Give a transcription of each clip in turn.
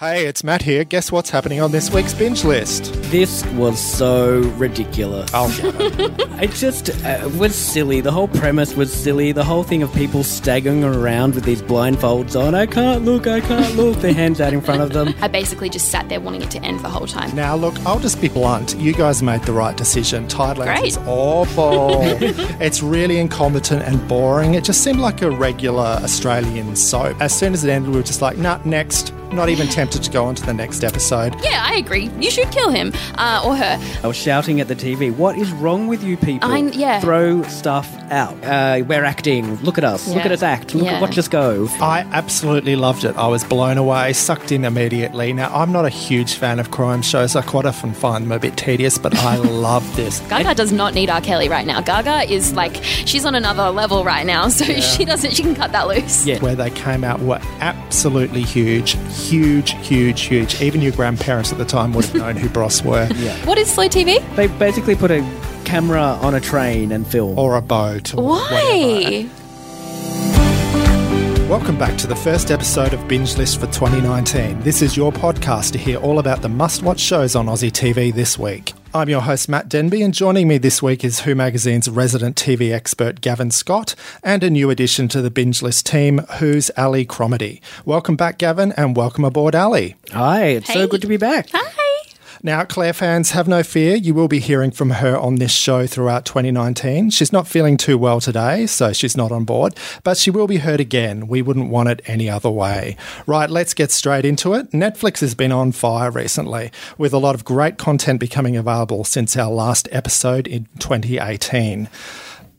Hey, it's Matt here. Guess what's happening on this week's binge list? This was so ridiculous. Oh. It just uh, was silly. The whole premise was silly. The whole thing of people staggering around with these blindfolds on. I can't look, I can't look. Their hands out in front of them. I basically just sat there wanting it to end the whole time. now, look, I'll just be blunt. You guys made the right decision. Tidelands Great. is awful. it's really incompetent and boring. It just seemed like a regular Australian soap. As soon as it ended, we were just like, nah, next. Not even tempted to go on to the next episode. Yeah, I agree. You should kill him uh, or her. I was shouting at the TV, What is wrong with you people? I- yeah. Throw stuff out. Uh, we're acting. Look at us. Look at us act. Look Yeah. at watch us go. I absolutely loved it. I was blown away, sucked in immediately. Now, I'm not a huge fan of crime shows. I quite often find them a bit tedious, but I love this. Gaga does not need R. Kelly right now. Gaga is like she's on another level right now, so she doesn't. She can cut that loose. Yeah. where they came out were absolutely huge, huge, huge, huge. Even your grandparents at the time would have known who Bros were. What is slow TV? They basically put a camera on a train and film. Or a boat. Or whatever. Why? Welcome back to the first episode of Binge List for 2019. This is your podcast to hear all about the must watch shows on Aussie TV this week. I'm your host, Matt Denby, and joining me this week is Who Magazine's resident TV expert, Gavin Scott, and a new addition to the Binge List team, Who's Ali Cromedy. Welcome back, Gavin, and welcome aboard, Ali. Hi, it's so good to be back. Hi. Now, Claire fans, have no fear. You will be hearing from her on this show throughout 2019. She's not feeling too well today, so she's not on board, but she will be heard again. We wouldn't want it any other way. Right, let's get straight into it. Netflix has been on fire recently, with a lot of great content becoming available since our last episode in 2018.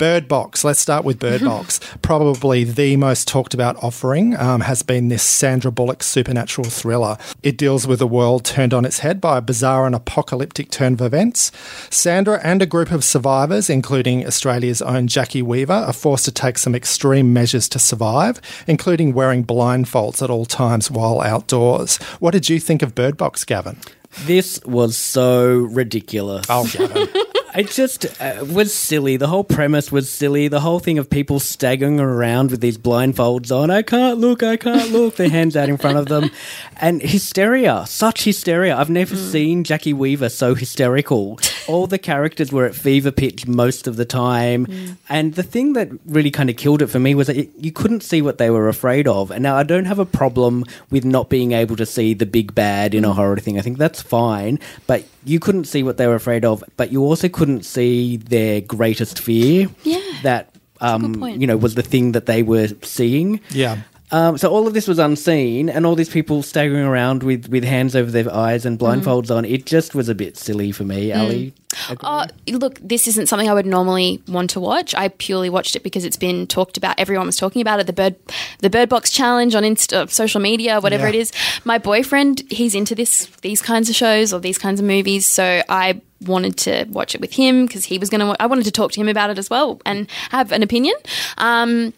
Bird Box. Let's start with Bird Box. Probably the most talked about offering um, has been this Sandra Bullock supernatural thriller. It deals with a world turned on its head by a bizarre and apocalyptic turn of events. Sandra and a group of survivors, including Australia's own Jacki Weaver, are forced to take some extreme measures to survive, including wearing blindfolds at all times while outdoors. What did you think of Bird Box, Gavin? This was so ridiculous. Oh, Gavin. It just uh, was silly. The whole premise was silly. The whole thing of people staggering around with these blindfolds on. I can't look, I can't look. Their hands out in front of them. And hysteria. Such hysteria. I've never mm. seen Jacki Weaver so hysterical. All the characters were at fever pitch most of the time. Mm. And the thing that really kind of killed it for me was that it, you couldn't see what they were afraid of. And now I don't have a problem with not being able to see the big bad in a mm. horror thing. I think that's fine. But you couldn't see what they were afraid of, but you also couldn't see their greatest fear. Yeah. That um, you know was the thing that they were seeing. Yeah. Um, so all of this was unseen, and all these people staggering around with, with hands over their eyes and blindfolds on. It just was a bit silly for me, Ali. Agree? Uh, look, this isn't something I would normally want to watch. I purely watched it because it's been talked about. Everyone was talking about it. The bird, the Bird Box challenge on Insta, social media, whatever Yeah. it is. My boyfriend, he's into this, these kinds of shows or these kinds of movies. So I wanted to watch it with him because he was going to. I wanted to talk to him about it as well and have an opinion. Um,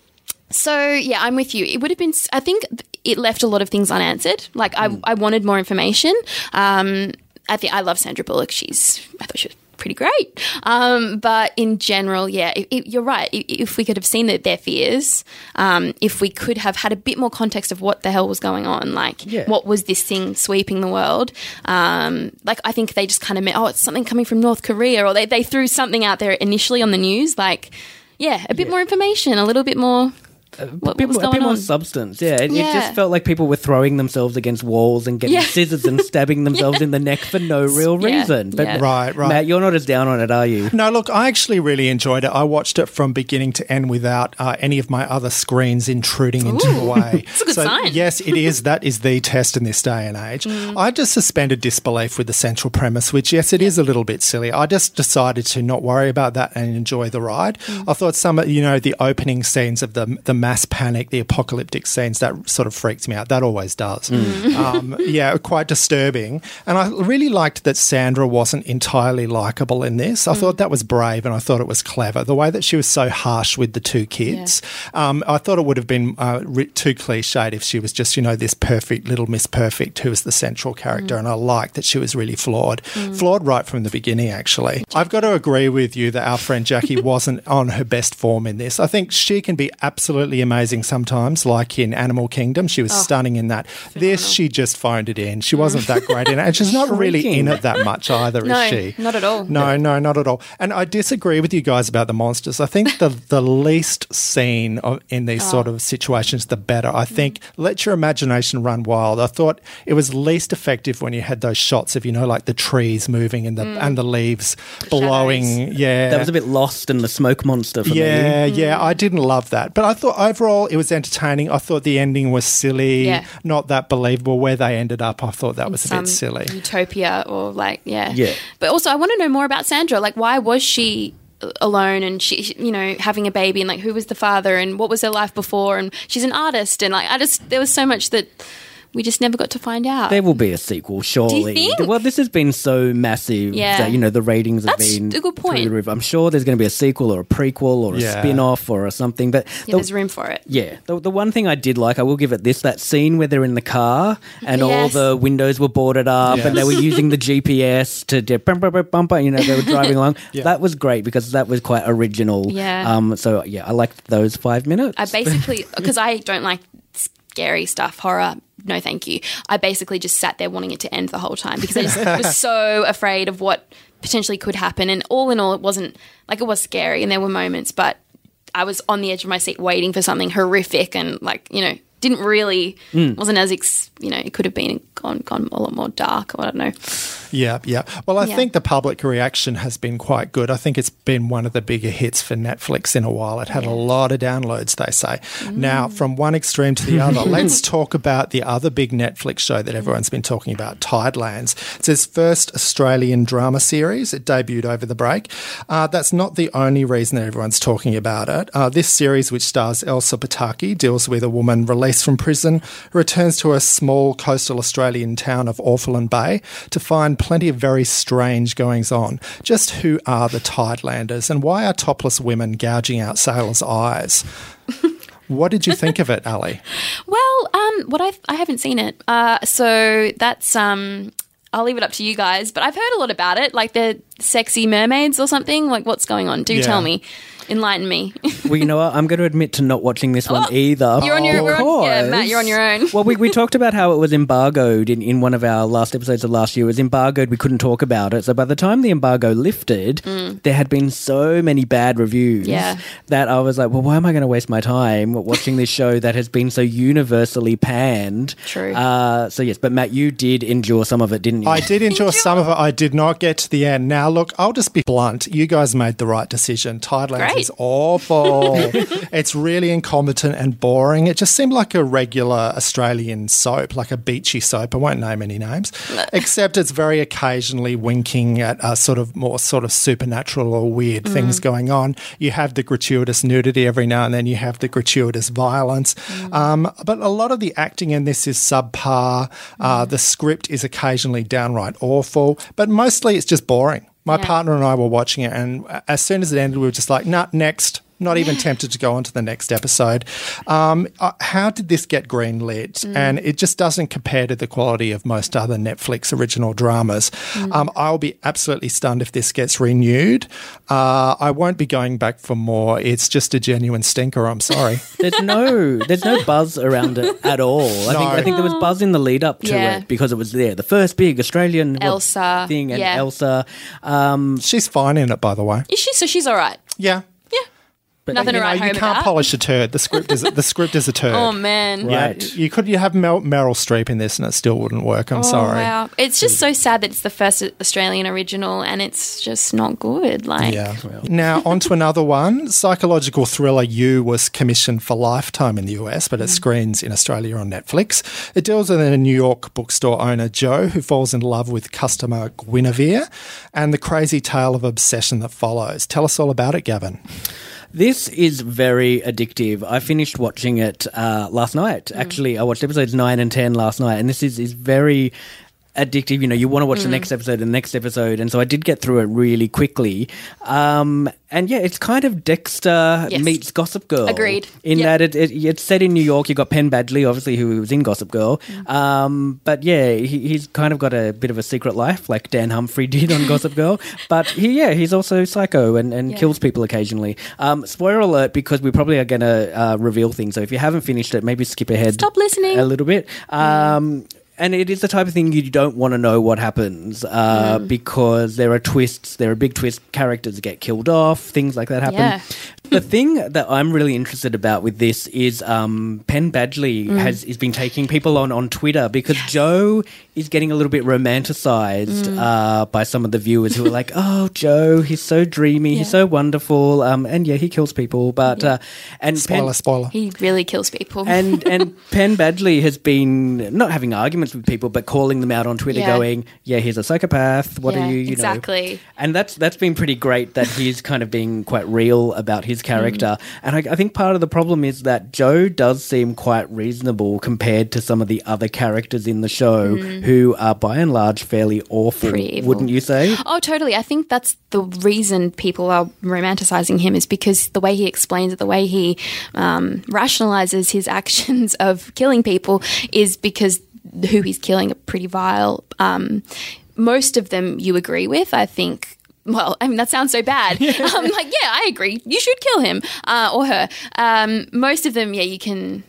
so yeah, I'm with you. It would have been. I think it left a lot of things unanswered. Like I, I wanted more information. Um, I think I love Sandra Bullock. She's. I thought she was pretty great. Um, but in general, yeah, it, it- you're right. If we could have seen the, their fears, um, if we could have had a bit more context of what the hell was going on, like Yeah. what was this thing sweeping the world, um, like I think they just kind of meant, oh, it's something coming from North Korea, or they, they threw something out there initially on the news, like. Yeah, a bit more information, a little bit more. What, a bit, what's more, a going bit more on? substance. Yeah, it, it just felt like people were throwing themselves against walls and getting Yeah. scissors and stabbing themselves in the neck for no real Yeah, reason. But yeah. Right, right. Matt, you're not as down on it, are you? No, look, I actually really enjoyed it. I watched it from beginning to end without uh, any of my other screens intruding into the way. That's a good so, sign. Mm. yes, it is. That is the test in this day and age. I just suspended disbelief with the central premise, which, yes, it is a little bit silly. I just decided to not worry about that and enjoy the ride. Mm. I thought some, of you know, the opening scenes of the the mass panic, the apocalyptic scenes, that sort of freaks me out. That always does. Um, yeah, quite disturbing. And I really liked that Sandra wasn't entirely likable in this. I thought that was brave and I thought it was clever. The way that she was so harsh with the two kids, um, I thought it would have been uh, too cliched if she was just, you know, this perfect little Miss Perfect who was the central character. And I liked that she was really flawed. Flawed right from the beginning, actually. I've got to agree with you that our friend Jackie wasn't on her best form in this. I think she can be absolutely amazing sometimes, like in Animal Kingdom. She was oh, stunning in that. This, she just phoned it in. She wasn't that great in it. And she's not really in it that much either, No, is she? not at all. No, no, not at all. And I disagree with you guys about the monsters. I think the the least seen of, in these oh. sort Oh. of situations, the better. I think let your imagination run wild. I thought it was least effective when you had those shots of you know like the trees moving and the mm. and the leaves blowing. Yeah, That was a bit lost in the smoke monster for me. yeah, yeah, mm. I didn't love that. But I thought overall it was entertaining. I thought the ending was silly, Yeah. not that believable. Where they ended up, I thought that was a bit silly. utopia or like yeah Yeah. but also i want to know more about sandra like why was she alone and she she- you know having a baby and like who was the father and what was her life before and she's an artist and like i just there was so much that we just never got to find out There will be a sequel, surely. think? Well, this has been so massive Yeah. that you know the ratings have That's been a good point. through the roof. I'm sure there's going to be a sequel or a prequel or a spin-off or something. But yeah, the- there's room for it Yeah, the, the one thing I did like, I will give it this: that scene where they're in the car and all the windows were boarded up, and they were using the GPS to do bum, bum, bum, bum, bum, you know they were driving along. That was great because that was quite original. Yeah. Um. So yeah, I liked those five minutes. I basically because I don't like scary stuff, horror. No, thank you. I basically just sat there wanting it to end the whole time because I just was so afraid of what potentially could happen. And all in all, it wasn't like it was scary, and there were moments, but I was on the edge of my seat waiting for something horrific and like you know didn't really hmm. wasn't as ex, you know it could have been gone gone a lot more dark. Or I don't know. Yeah, yeah. Well, I Yeah. think the public reaction has been quite good. I think it's been one of the bigger hits for Netflix in a while. It had a lot of downloads, they say. Now, from one extreme to the other, let's talk about the other big Netflix show that everyone's been talking about, Tidelands. It's its first Australian drama series. It debuted over the break. Uh, that's not the only reason that everyone's talking about it. Uh, this series, which stars Elsa Pataky, deals with a woman released from prison who returns to a small coastal Australian town of Orphan Bay to find plenty of very strange goings on. Just who are the Tidelanders and why are topless women gouging out sailors' eyes? what did you think of it, Ali? Well, um, what I I haven't seen it, uh, so that's um. I'll leave it up to you guys, but I've heard a lot about it, like the sexy mermaids or something. Like, what's going on? Do Yeah. tell me, enlighten me. well, you know what? I'm going to admit to not watching this one either. Oh, You're on your we're yeah, Matt. You're on your own. well, we, we talked about how it was embargoed in, in one of our last episodes of last year. It was embargoed. We couldn't talk about it. So by the time the embargo lifted, there had been so many bad reviews Mm. Yeah. that I was like, well, why am I going to waste my time watching this show that has been so universally panned? True. Uh, so yes, but Matt, you did endure some of it, didn't you? I did enjoy some of it. I did not get to the end. Now, look, I'll just be blunt. You guys made the right decision. Tidelands Great. is awful. it's really incompetent and boring. It just seemed like a regular Australian soap, like a beachy soap. I won't name any names, except it's very occasionally winking at uh, sort of more sort of supernatural or weird things going on. You have the gratuitous nudity every now and then. You have the gratuitous violence. Um, but a lot of the acting in this is subpar. Uh, the script is occasionally downright awful, but mostly it's just boring. My Yeah. partner and I were watching it, and as soon as it ended, we were just like, nah, next. Not even tempted to go on to the next episode. Um, uh, how did this get greenlit? And it just doesn't compare to the quality of most other Netflix original dramas. Um, I'll be absolutely stunned if this gets renewed. Uh, I won't be going back for more. It's just a genuine stinker. I'm sorry. There's no, there's no buzz around it at all. I think, I think there was buzz in the lead up to Yeah. it because it was there, the first big Australian Elsa, thing, and yeah. Elsa. Um, She's fine in it, by the way. Is she? So she's all right. Yeah. But Nothing You, to know, write you can't about. polish a turd. The script is the script is a turd. Oh man. Yeah, Right. you could you have Mel, Meryl Streep in this and it still wouldn't work. I'm Oh, sorry. Wow. It's just so sad that it's the first Australian original and it's just not good. Like, Yeah. Now, on to another one. Psychological thriller You was commissioned for Lifetime in the US, but it mm. screens in Australia on Netflix. It deals with a New York bookstore owner, Joe, who falls in love with customer Guinevere and the crazy tale of obsession that follows. Tell us all about it, Gavin. This is very addictive. I finished watching it uh, last night. Actually, I watched episodes nine and ten last night, and this is is very addictive. You know, you want to watch Mm. the next episode and the next episode, and so I did get through it really quickly. Um, and yeah, it's kind of Dexter Yes. meets Gossip Girl. Agreed. In Yep. that it, it, it's set in New York. You got Penn Badgley, obviously, who was in Gossip Girl. Mm. Um, but yeah, he, he's kind of got a bit of a secret life, like Dan Humphrey did on Gossip Girl. But he, yeah, he's also psycho and, and Yeah. kills people occasionally. Um, spoiler alert, because we probably are going to uh, reveal things. So if you haven't finished it, maybe skip ahead. Stop listening. a little bit. Um, and it is the type of thing you don't want to know what happens uh, Mm. because there are twists, there are big twists, characters get killed off, things like that happen. Yeah. The thing that I'm really interested about with this is um, Penn Badgley Mm. has is been taking people on on Twitter because Joe is getting a little bit romanticized Mm. uh, by some of the viewers who are like, "Oh, Joe, he's so dreamy, he's so wonderful," um, and yeah, he kills people, but uh, and Spoiler, Penn, spoiler. He really kills people. and and Penn Badgley has been not having arguments with people, but calling them out on Twitter, Yeah. going, "Yeah, he's a psychopath. What Yeah, are you? You know?" exactly. And that's that's been pretty great that he's kind of being quite real about his character. Mm. And I, I think part of the problem is that Joe does seem quite reasonable compared to some of the other characters in the show, who are by and large fairly awful. Wouldn't you say? Oh, totally. I think that's the reason people are romanticizing him is because the way he explains it, the way he um, rationalizes his actions of killing people is because who he's killing are pretty vile. Um, most of them you agree with, I think. Well, I mean that sounds so bad. I'm like, yeah, I agree. You should kill him uh, or her. Um, most of them, yeah, you can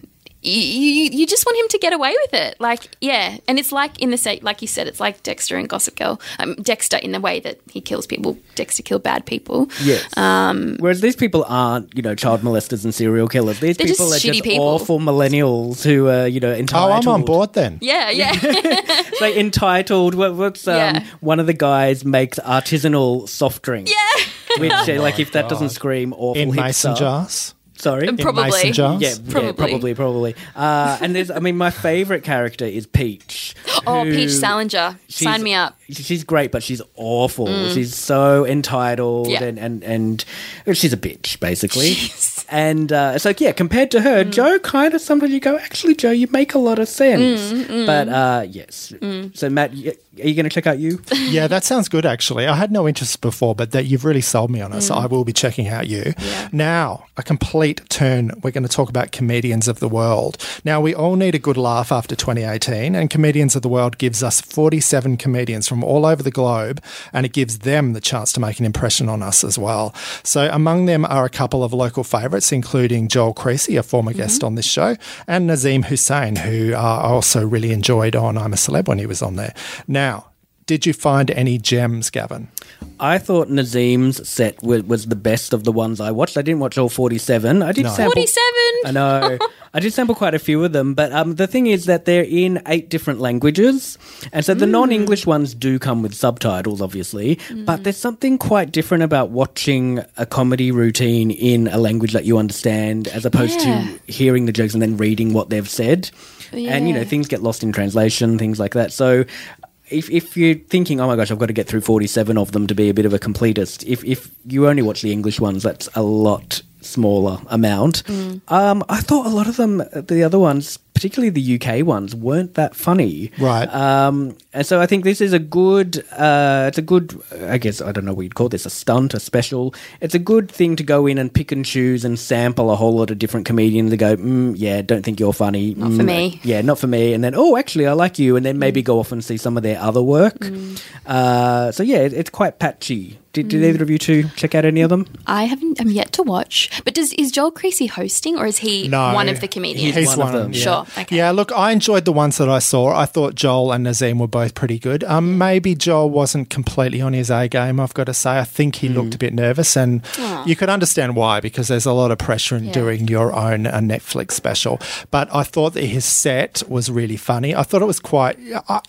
you, you, you just want him to get away with it. Like, yeah. And it's like, in the same, like you said, it's like Dexter and Gossip Girl. Um, Dexter, in the way that he kills people, Dexter killed bad people. Yes. Um, Whereas these people aren't, you know, child molesters and serial killers. These They're just people are just people. awful millennials who are, you know, entitled. Oh. I'm on board then. Yeah, yeah. So entitled. What, what's um, Yeah. one of the guys makes artisanal soft drinks? yeah. Which, uh, like, if that doesn't scream awful In hipster- mason jars. Sorry. Probably. mason jars. Yeah, Probably. yeah, probably, probably. Uh, and there's, I mean, my favorite character is Peach. Oh, who- Peach Salinger. she's- Sign me up. She's great, but she's awful. She's so entitled, Yeah. and, and and she's a bitch, basically. Jeez. And uh, it's like, yeah, compared to her, Joe kind of sometimes you go, actually, Joe, you make a lot of sense. But uh, yes, so Matt, are you going to check out you? Yeah, that sounds good actually. I had no interest before, but that you've really sold me on it. So I will be checking out you. Yeah. Now, a complete turn. We're going to talk about comedians of the world. Now, we all need a good laugh after 2018, and Comedians of the World gives us 47 comedians from all over the globe, and it gives them the chance to make an impression on us as well. So among them are a couple of local favourites, including Joel Creasy, a former guest on this show, and Nazeem Hussain, who uh, I also really enjoyed on I'm a Celeb when he was on there. Now, did you find any gems, Gavin? I thought Nazeem's set was, was the best of the ones I watched. I didn't watch all 47. I did No. sample. 47. I know. I did sample quite a few of them, but um, the thing is that they're in eight different languages, and so the non-English ones do come with subtitles, obviously. But there's something quite different about watching a comedy routine in a language that you understand, as opposed Yeah. to hearing the jokes and then reading what they've said. And you know, things get lost in translation, things like that. So. If, if you're thinking, oh my gosh, I've got to get through 47 of them to be a bit of a completist, if, if you only watch the English ones, that's a lot smaller amount. Um, I thought a lot of them, the other ones, particularly the UK ones, weren't that funny. Right. Um, and so I think this is a good, uh, it's a good, I guess, I don't know what you'd call this, a stunt, a special. It's a good thing to go in and pick and choose and sample a whole lot of different comedians and go, mm, yeah, don't think you're funny. Not for Mm, me. Yeah, not for me. And then, oh, actually, I like you. And then maybe Mm. go off and see some of their other work. Uh, so yeah, it, it's quite patchy. Did, Mm. either of you two check out any of them? I haven't. I'm yet to watch. But does is Joel Creasy hosting or is he No, one of the comedians? He's one of them, yeah. Sure. Okay. Yeah, look, I enjoyed the ones that I saw. I thought Joel and Nazeem were both pretty good. Um, maybe Joel wasn't completely on his A game, I've got to say. I think he looked a bit nervous, and you could understand why, because there's a lot of pressure in Yeah. doing your own uh, Netflix special. But I thought that his set was really funny. I thought it was quite. I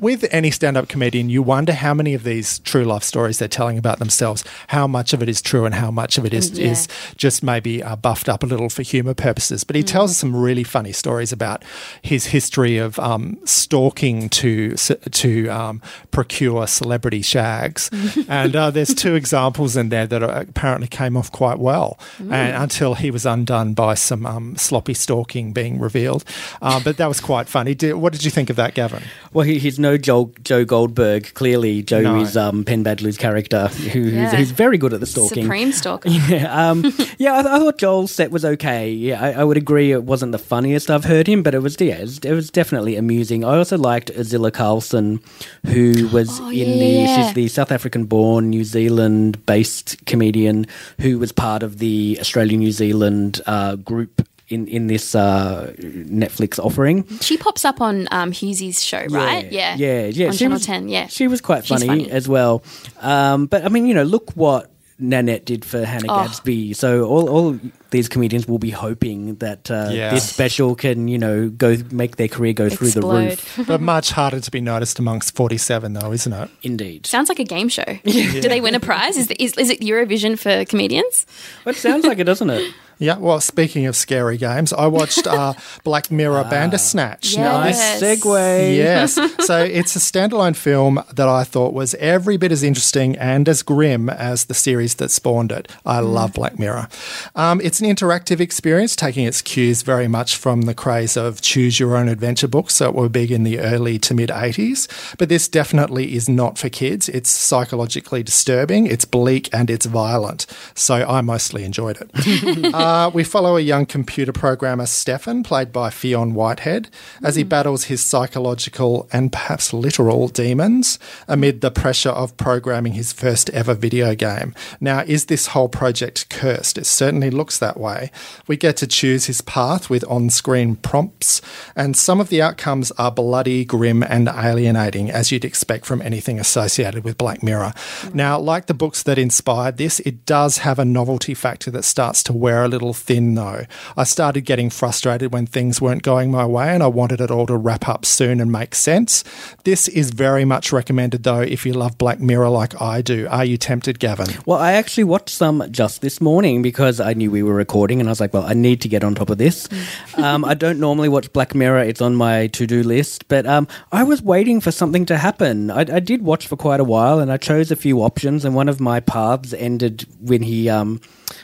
with any stand up comedian, you wonder how many of these true life stories they're telling about about themselves, how much of it is true and how much of it is, Yeah. is just maybe uh, buffed up a little for humour purposes. But he tells us some really funny stories about his history of um, stalking to to um, procure celebrity shags, and uh, there's two examples in there that are, apparently came off quite well, and until he was undone by some um, sloppy stalking being revealed. Uh, but that was quite funny. Did, what did you think of that, Gavin? Well, he, he's no Joe, Joe Goldberg. Clearly, Joe No. is um, Penn Badgley's character, who, Yeah. who's, who's very good at the stalking. Supreme stalker. Yeah, um, yeah. I, I thought Joel's set was okay. Yeah, I, I would agree it wasn't the funniest I've heard him, but it was yeah, it was, it was definitely amusing. I also liked Urzila Carlson, who was Oh, in yeah. the she's the South African-born, New Zealand-based comedian who was part of the Australian New Zealand uh, group. In, in this uh, Netflix offering, She pops up on um, Hughesy's show, right? Yeah. yeah, yeah. On she Channel was, 10, yeah. She was quite funny, funny. as well. Um, but I mean, you know, look what Nanette did for Hannah Oh. Gadsby. So all, all these comedians will be hoping that uh, Yeah. this special can, you know, go make their career go through the roof. but much harder to be noticed amongst 47, though, isn't it? Indeed. Sounds like a game show. Do they win a prize? Is, is, is it Eurovision for comedians? Well, it sounds like it, doesn't it? Yeah, well, speaking of scary games, I watched uh, Black Mirror Bandersnatch. Now, this- Yes. Nice segue. Yes. So it's a standalone film that I thought was every bit as interesting and as grim as the series that spawned it. I love Black Mirror. Um, it's an interactive experience, taking its cues very much from the craze of choose your own adventure books that were big in the early to mid 80s. But this definitely is not for kids. It's psychologically disturbing, it's bleak, and it's violent. So I mostly enjoyed it. Uh, we follow a young computer programmer, Stefan, played by Fionn Whitehead, as he battles his psychological and perhaps literal demons amid the pressure of programming his first ever video game. Now, is this whole project cursed? It certainly looks that way. We get to choose his path with on screen prompts, and some of the outcomes are bloody, grim, and alienating, as you'd expect from anything associated with Black Mirror. Now, like the books that inspired this, it does have a novelty factor that starts to wear a little thin, though. I started getting frustrated when things weren't going my way, and I wanted it all to wrap up soon and make sense. This is very much recommended, though, if you love Black Mirror like I do. Are you tempted, Gavin? Well, I actually watched some just this morning because I knew we were recording, and I was like, "Well, I need to get on top of this." um, I don't normally watch Black Mirror; it's on my to-do list. But um, I was waiting for something to happen. I, I did watch for quite a while, and I chose a few options, and one of my paths ended when he um,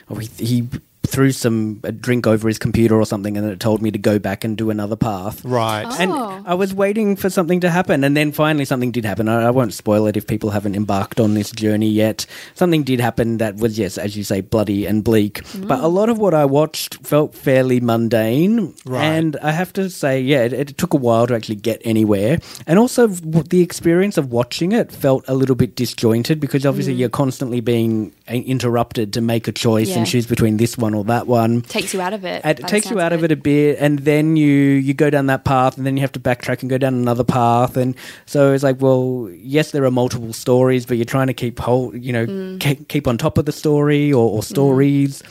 oh, he, he threw some a drink over his computer or something, and it told me to go back and do another path. Right. And Oh. I was waiting for something to happen, and then finally something did happen. I, I won't spoil it if people haven't embarked on this journey yet. Something did happen that was, yes, as you say, bloody and bleak. But a lot of what I watched felt fairly mundane. Right. And I have to say, yeah, it, it took a while to actually get anywhere. And also, the experience of watching it felt a little bit disjointed because obviously you're constantly being uh, interrupted to make a choice Yeah. and choose between this one or that one Takes you out of it. it takes you out of it. it a bit and then you you go down that path and then you have to backtrack and go down another path and so it's like well yes there are multiple stories but you're trying to keep whole you know Mm. keep on top of the story or, or stories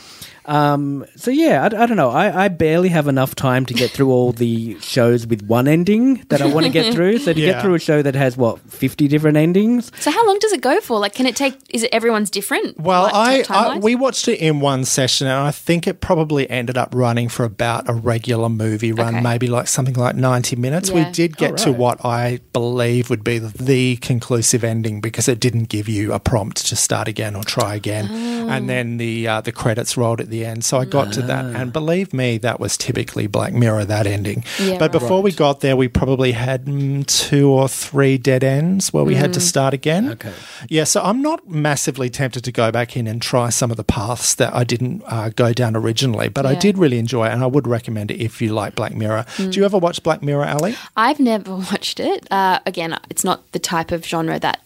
um, so yeah, I, I don't know. I, I barely have enough time to get through all the shows with one ending that I want to get through. So to Yeah. get through a show that has what fifty different endings, So how long does it go for? Like, can it take? Is it everyone's different? Well, like, I, I we watched it in one session, and I think it probably ended up running for about a regular movie run, Okay. maybe like something like ninety minutes. We did get Oh, to what I believe would be the, the conclusive ending because it didn't give you a prompt to start again or try again, Oh. and then the uh, the credits rolled at the end. So I got to that, and believe me, that was typically Black Mirror that ending. Yeah, but right. before we got there, we probably had mm, two or three dead ends where we had to Mm. start again. Okay. Yeah, so I'm not massively tempted to go back in and try some of the paths that I didn't uh, go down originally, but I did really enjoy it, and I would recommend it if you like Black Mirror. Mm. Do you ever watch Black Mirror, Ali? I've never watched it. Uh, again, it's not the type of genre that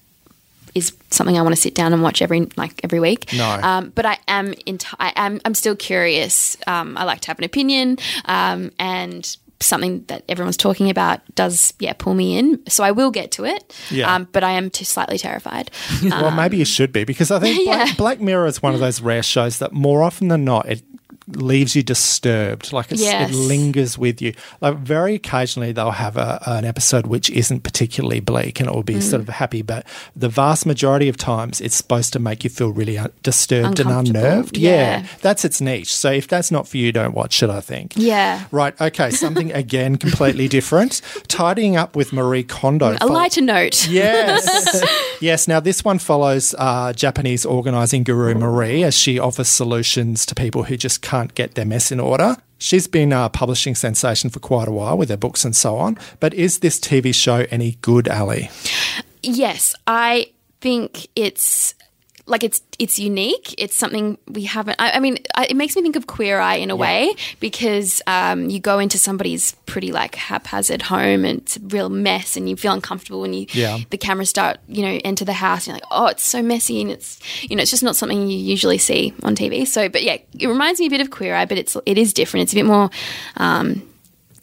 is something I want to sit down and watch every like every week. No. Um, but I am in I am I'm still curious. Um, I like to have an opinion, um, and something that everyone's talking about does yeah pull me in. So I will get to it. Yeah. Um, but I am too slightly terrified. well, maybe you should be because I think Um, Yeah. Black, Black Mirror is one of those rare shows that more often than not it leaves you disturbed. Like it's, Yes. it lingers with you. Like very occasionally they'll have a, an episode which isn't particularly bleak and it will be sort Mm. of happy, but the vast majority of times it's supposed to make you feel really un- disturbed and unnerved. Yeah. that's its niche. So if that's not for you, don't watch it. I think. Yeah. Right. Okay. Something again completely different. Tidying up with Marie Kondo. A lighter note. Yes. yes. Now, this one follows uh, Japanese organizing guru Marie as she offers solutions to people who just can't get their mess in order. She's been a publishing sensation for quite a while with her books and so on. But is this TV show any good, Ali? Yes, I think it's like it's it's unique. It's something we haven't. I, I mean, I, it makes me think of Queer Eye in a way because um, you go into somebody's pretty like haphazard home and it's a real mess, and you feel uncomfortable when you Yeah. the cameras start you know enter the house. And you're like, oh, it's so messy, and it's you know it's just not something you usually see on TV. So, but yeah, it reminds me a bit of Queer Eye, but it's it is different. It's a bit more. Um,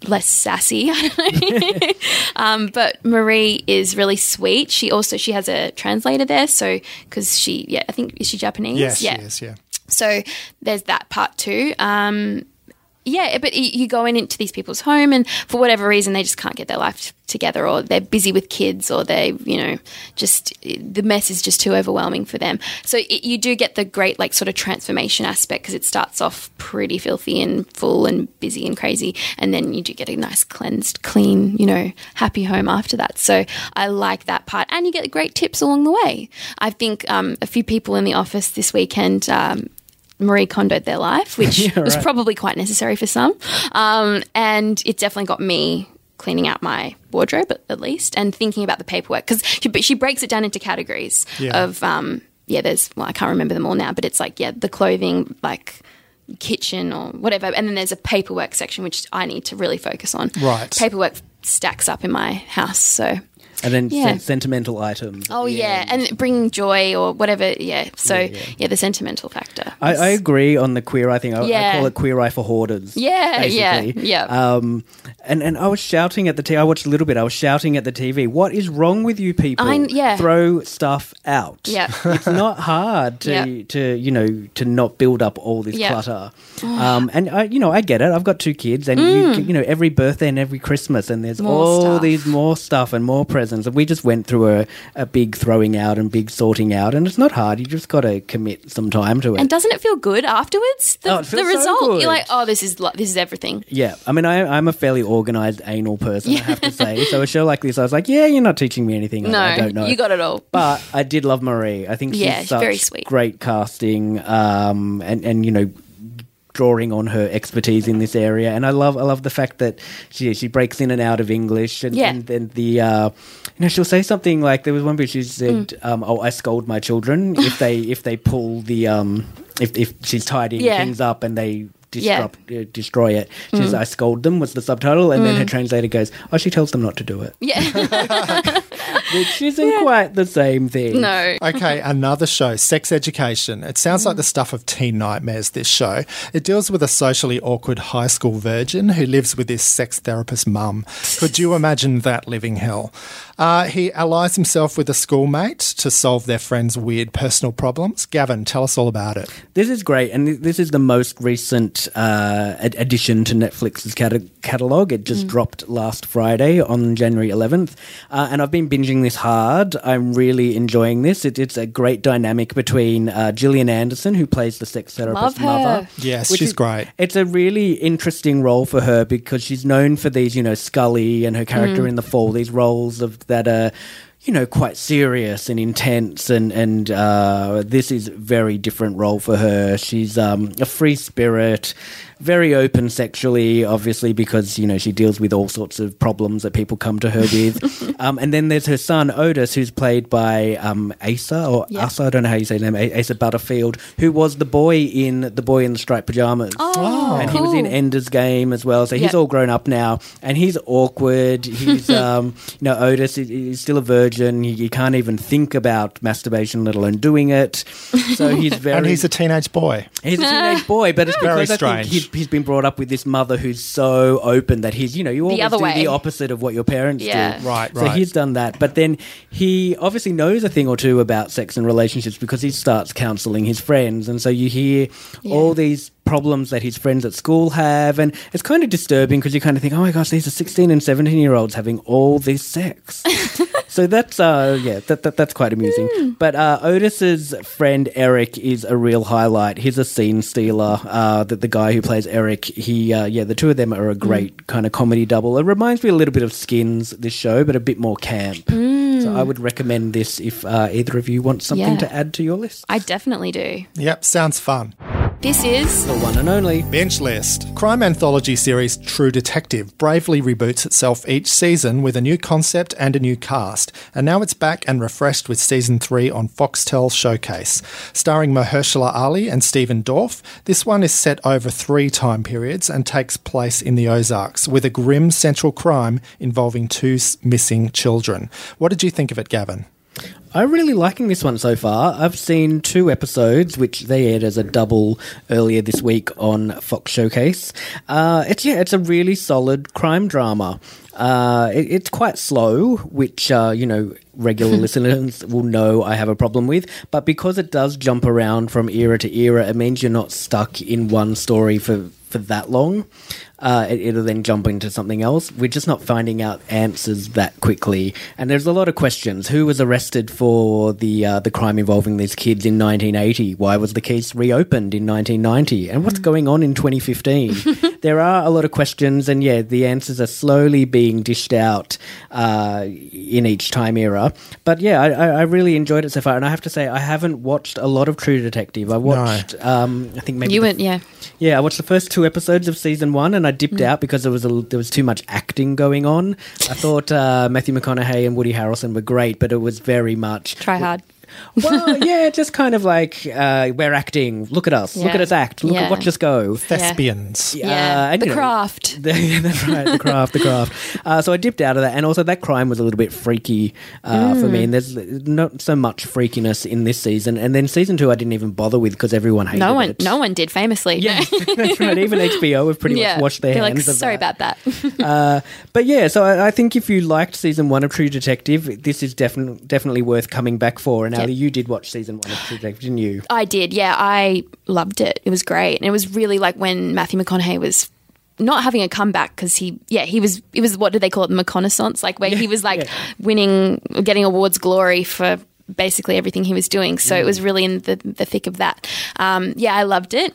less sassy. I don't know. um, but Marie is really sweet. She also she has a translator there, so because she yeah I think is she Japanese? Yes, yeah. she is. Yeah. So there's that part too. Um, yeah, but you go in into these people's home, and for whatever reason, they just can't get their life together, or they're busy with kids, or they, you know, just the mess is just too overwhelming for them. So it, you do get the great, like, sort of transformation aspect because it starts off pretty filthy and full and busy and crazy, and then you do get a nice, cleansed, clean, you know, happy home after that. So I like that part, and you get great tips along the way. I think um, a few people in the office this weekend. Um, Marie Kondoed their life, which Yeah, was probably quite necessary for some. Um, and it definitely got me cleaning out my wardrobe at, at least and thinking about the paperwork because she, she breaks it down into categories Yeah. of, um, yeah, there's, well, I can't remember them all now, but it's like, yeah, the clothing, like kitchen or whatever. And then there's a paperwork section, which I need to really focus on. Right. Paperwork stacks up in my house. So, And then Yeah. sen- sentimental items. oh, yeah. end. And bringing joy or whatever. Yeah. So, yeah, the sentimental factor. I, I agree on the queer eye thing. I, I call it queer eye for hoarders. Yeah, yeah, basically. yeah. Um, and and I was shouting at the TV. I watched a little bit. I was shouting at the TV. What is wrong with you people? I- yeah. Throw stuff out. Yeah. it's not hard to Yeah. to you know to not build up all this Yeah. clutter. Um, and I, you know, I get it. I've got two kids, and you, you know, every birthday and every Christmas, and there's Mm. More all stuff. these more stuff and more presents. And we just went through a, a big throwing out and big sorting out, and it's not hard. You just got to commit some time to it. And doesn't it feel good afterwards? The, Oh, it the feels so result, good. you're like, oh, this is lo- this is everything. Yeah, I mean, I, I'm a fairly organized anal person, I have to say. So a show like this, I was like, yeah, you're not teaching me anything. I- No, I don't know. you got it all. But I did love Marie. I think she's Yeah, very sweet. great casting, um, and and you know, drawing on her expertise in this area. And I love I love the fact that she she breaks in and out of English, and Yeah. and then the uh, you know she'll say something like there was one bit she said, Mm. um, "Oh, I scold my children if they if they pull the um if if she's tidying Yeah. things up and they." Yeah. Uh, destroy it. She says, I scold them, was the subtitle. And then her translator goes, Oh, she tells them not to do it. Yeah, Which isn't quite the same thing. no. Okay, another show, Sex Education. It sounds like the stuff of teen nightmares, this show. It deals with a socially awkward high school virgin who lives with his sex therapist mum. Could you imagine that living hell? Uh, he allies himself with a schoolmate to solve their friend's weird personal problems. Gavin, tell us all about it. This is great, and this is the most recent uh, ad- addition to Netflix's cata- catalog. It just dropped last Friday on January 11th, uh, and I've been binging this hard. I'm really enjoying this. It, it's a great dynamic between uh, Gillian Anderson, who plays the sex therapist mother. Yes, which she's is- great. It's a really interesting role for her because she's known for these, you know, Scully and her character in The Fall, these roles of that are, you know, quite serious and intense, and and uh, this is a very different role for her. She's um, a free spirit. Very open sexually, obviously, because you know she deals with all sorts of problems that people come to her with. um, and then there's her son Otis, who's played by um, Asa or Yeah. Asa. I don't know how you say his name. Asa Butterfield, who was the boy in the boy in the striped pajamas. Oh, and he was in. Ender's Game as well. So he's Yep. all grown up now, and he's awkward. He's, um, you know, Otis is, is still a virgin. He, he can't even think about masturbation, let alone doing it. So he's very. And he's a teenage boy. He's a teenage boy, but it's Very because I think strange. he'd he's been brought up with this mother who's so open that he's you know you always other do way. the opposite of what your parents Yeah. do. Right, So he's done that, but then he obviously knows a thing or two about sex and relationships because he starts counselling his friends, and so you hear all these problems that his friends at school have, and it's kind of disturbing because you kind of think, oh my gosh, these are sixteen and seventeen year olds having all this sex. so that's uh yeah that, that that's quite amusing. Hmm. But uh, Otis's friend Eric is a real highlight. He's a scene stealer. Uh, that the guy who plays Eric, he uh, yeah, the two of them are a great Hmm. kind of comedy double. It reminds me a little bit of Skins this show, but a bit more camp. So I would recommend this if uh, either of you want something Hmm. Yeah. to add to your list. I definitely do. Yep, sounds fun. This is The one and only. Binge List. Crime anthology series True Detective bravely reboots itself each season with a new concept and a new cast, and now it's back and refreshed with season 3 on Foxtel Showcase. Starring Mahershala Ali and Stephen Dorff, this one is set over three time periods and takes place in the Ozarks with a grim central crime involving two missing children. What did you think of it, Gavin? I'm really liking this one so far. I've seen two episodes, which they aired as a double earlier this week on Fox Showcase. Uh, it's yeah, it's a really solid crime drama. Uh, it, it's quite slow, which uh, you know regular listeners will know I have a problem with. But because it does jump around from era to era, it means you're not stuck in one story for for that long. Uh, it, it'll then jump into something else. We're just not finding out answers that quickly, and there's a lot of questions. Who was arrested for the uh, the crime involving these kids in 1980? Why was the case reopened in 1990? And what's going on in 2015? there are a lot of questions, and yeah, the answers are slowly being dished out uh, in each time era. But yeah, I, I I really enjoyed it so far, and I have to say I haven't watched a lot of True Detective. I watched, um, I think maybe you the went, yeah. yeah, I watched the first two episodes of season one, and I dipped Mm. out because there was a, there was too much acting going on. I thought uh, Matthew McConaughey and Woody Harrelson were great, but it was very much Try hard. Well, yeah, just kind of like uh, we're acting. Look at us. Look at us act. Look Yeah. at watch us go. Thespians. Yeah, and, the you know, craft. yeah, that's right. The craft, the craft. Uh, so I dipped out of that, and also that crime was a little bit freaky uh, for Mm. me. And there's not so much freakiness in this season. And then season two, I didn't even bother with because everyone hated No one, it. no one did famously. Yeah, that's right. Even HBO have pretty yeah. much washed their They're hands. like, of sorry that. about that. Uh, but yeah, so I, I think if you liked season one of True Detective, this is definitely definitely worth coming back for. And Yep. You did watch season one of True Detective, didn't you? I did, yeah. I loved it. It was great, and it was really like when Matthew McConaughey was not having a comeback because he, yeah, he was. It was what do they call it, the reconnaissance, like where he was like yeah. winning, getting awards glory for basically everything he was doing. So it was really in the the thick of that. Um, yeah, I loved it.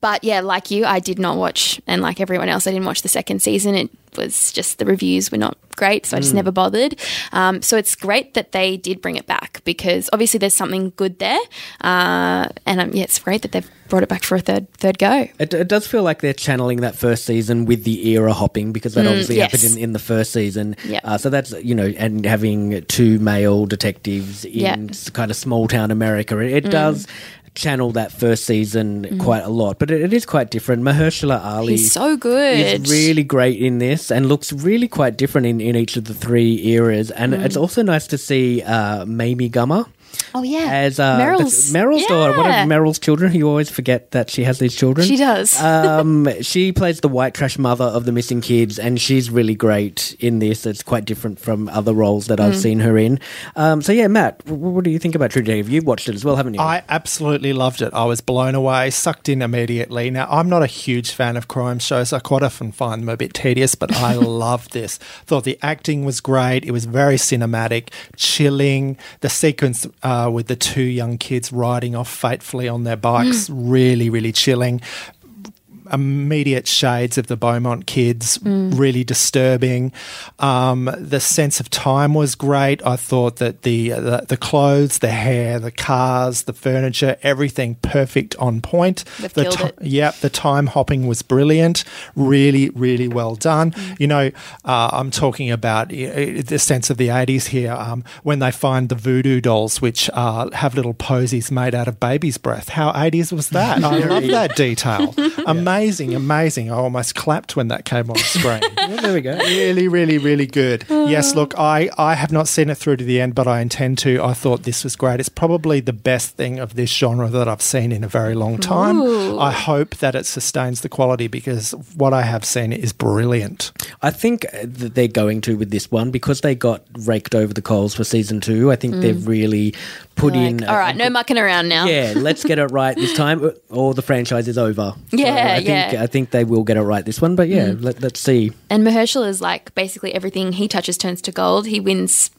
But yeah, like you, I did not watch, and like everyone else, I didn't watch the second season. It was just the reviews were not great, so I just never bothered. Um, so it's great that they did bring it back because obviously there's something good there, uh, and um, yeah, it's great that they've brought it back for a third third go. It, it does feel like they're channeling that first season with the era hopping because that obviously Mm, yes. happened in, in the first season. Yeah. Uh, so that's you know, and having two male detectives in. Mm. kind of small town America, it, it does channel that first season quite a lot. But it, it is quite different. Mahershala Ali. He's so good. is really great in this and looks really quite different in, in each of the three eras. And Mm. it's also nice to see uh, Mamie Gummer oh yeah, as uh, Meryl's that's Meryl's daughter, one of Meryl's children. You always forget that she has these children. She does. um, she plays the white trash mother of the missing kids, and she's really great in this. It's quite different from other roles that Mm. I've seen her in. Um, so yeah, Matt, w- what do you think about True Detective? You've watched it as well, haven't you? I absolutely loved it. I was blown away, sucked in immediately. Now, I'm not a huge fan of crime shows. I quite often find them a bit tedious, but I loved this. Thought the acting was great. It was very cinematic, chilling. The sequence uh, Uh, with the two young kids riding off fatefully on their bikes, mm. really, really chilling immediate shades of the Beaumont kids, really disturbing. Um, the sense of time was great. I thought that the, the the clothes, the hair, the cars, the furniture, everything perfect on point. They've the killed ti- it. Yep, the time hopping was brilliant. Really, really well done. Mm. You know, uh, I'm talking about uh, the sense of the 80s here um, when they find the voodoo dolls, which uh, have little posies made out of baby's breath. How 80s was that? I love that detail. Amazing amazing, amazing. I almost clapped when that came on screen. Well, there we go. really, really, really good. Yes, look, I, I have not seen it through to the end, but I intend to. I thought this was great. It's probably the best thing of this genre that I've seen in a very long time. Ooh. I hope that it sustains the quality because what I have seen is brilliant. I think uh, that they're going to with this one because they got raked over the coals for season two. I think they've really put Like, in. all right, no mucking around now. Yeah, let's get it right this time, or the franchise is over. Yeah, I think, yeah. Mm. I think they will get it right this one, but yeah, let, let's see. And Mahershala is like basically everything he touches turns to gold. He wins.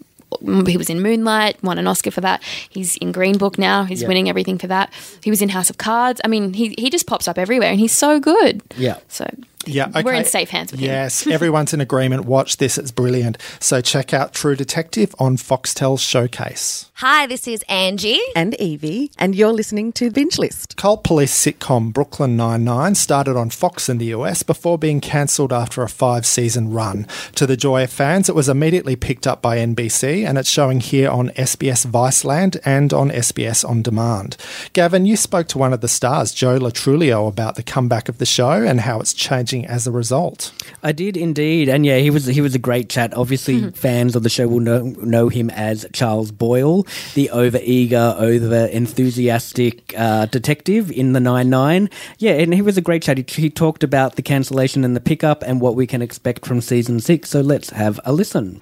He was in Moonlight, won an Oscar for that. He's in Green Book now. He's Yeah. winning everything for that. He was in House of Cards. I mean, he he just pops up everywhere, and he's so good. Yeah. So Yeah, we're in safe hands with him. Yes, everyone's in agreement. Watch this, it's brilliant. So check out True Detective on Foxtel Showcase. Hi, this is Angie. and Evie, and you're listening to Binge List. Cult police sitcom Brooklyn Nine-Nine started on Fox in the US before being cancelled after a five-season run. To the joy of fans, it was immediately picked up by NBC and it's showing here on SBS Viceland and on SBS On Demand. Gavin, you spoke to one of the stars, Joe Lo Truglio, about the comeback of the show and how it's changing as a result. I did indeed, and yeah, he was he was a great chat. Obviously, fans of the show will know know him as Charles Boyle, the over eager, over enthusiastic uh, detective in the Nine Nine. Yeah, and he was a great chat. He, he talked about the cancellation and the pickup and what we can expect from season six. So let's have a listen.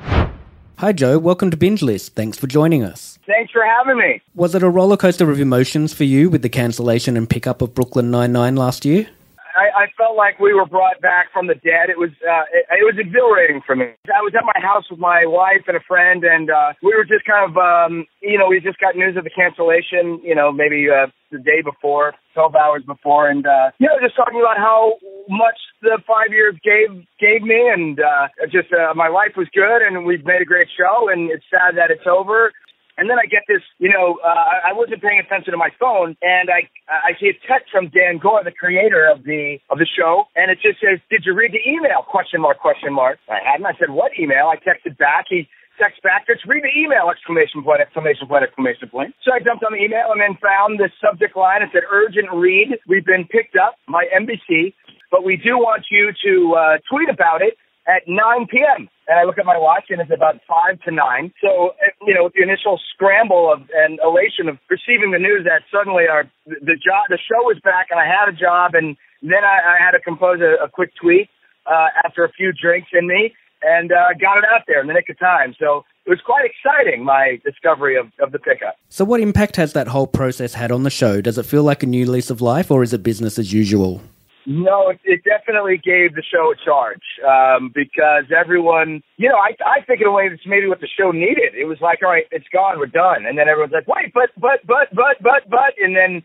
Hi, Joe. Welcome to Binge List. Thanks for joining us. Thanks for having me. Was it a roller coaster of emotions for you with the cancellation and pickup of Brooklyn Nine Nine last year? I, I felt like we were brought back from the dead. It was uh, it, it was exhilarating for me. I was at my house with my wife and a friend, and uh, we were just kind of um, you know we just got news of the cancellation. You know maybe uh, the day before, twelve hours before, and uh, you know just talking about how much the five years gave gave me, and uh, just uh, my life was good, and we've made a great show, and it's sad that it's over. And then I get this, you know, uh, I wasn't paying attention to my phone, and I I see a text from Dan Goor, the creator of the of the show, and it just says, "Did you read the email?" Question mark, question mark. I hadn't. I said, "What email?" I texted back. He texts back, "Just read the email!" Exclamation point! Exclamation point! Exclamation point! So I jumped on the email and then found the subject line. It said, "Urgent read. We've been picked up by NBC, but we do want you to uh, tweet about it." At 9 p.m. And I look at my watch and it's about 5 to 9. So, uh, you know, the initial scramble of and elation of receiving the news that suddenly our the job the show was back and I had a job and then I, I had to compose a, a quick tweet uh, after a few drinks in me and uh, got it out there in the nick of time. So it was quite exciting, my discovery of, of the pickup. So, what impact has that whole process had on the show? Does it feel like a new lease of life, or is it business as usual? No, it, it definitely gave the show a charge um, because everyone, you know, I, I think in a way that's maybe what the show needed. It was like, all right, it's gone, we're done, and then everyone's like, wait, but, but, but, but, but, but, and then,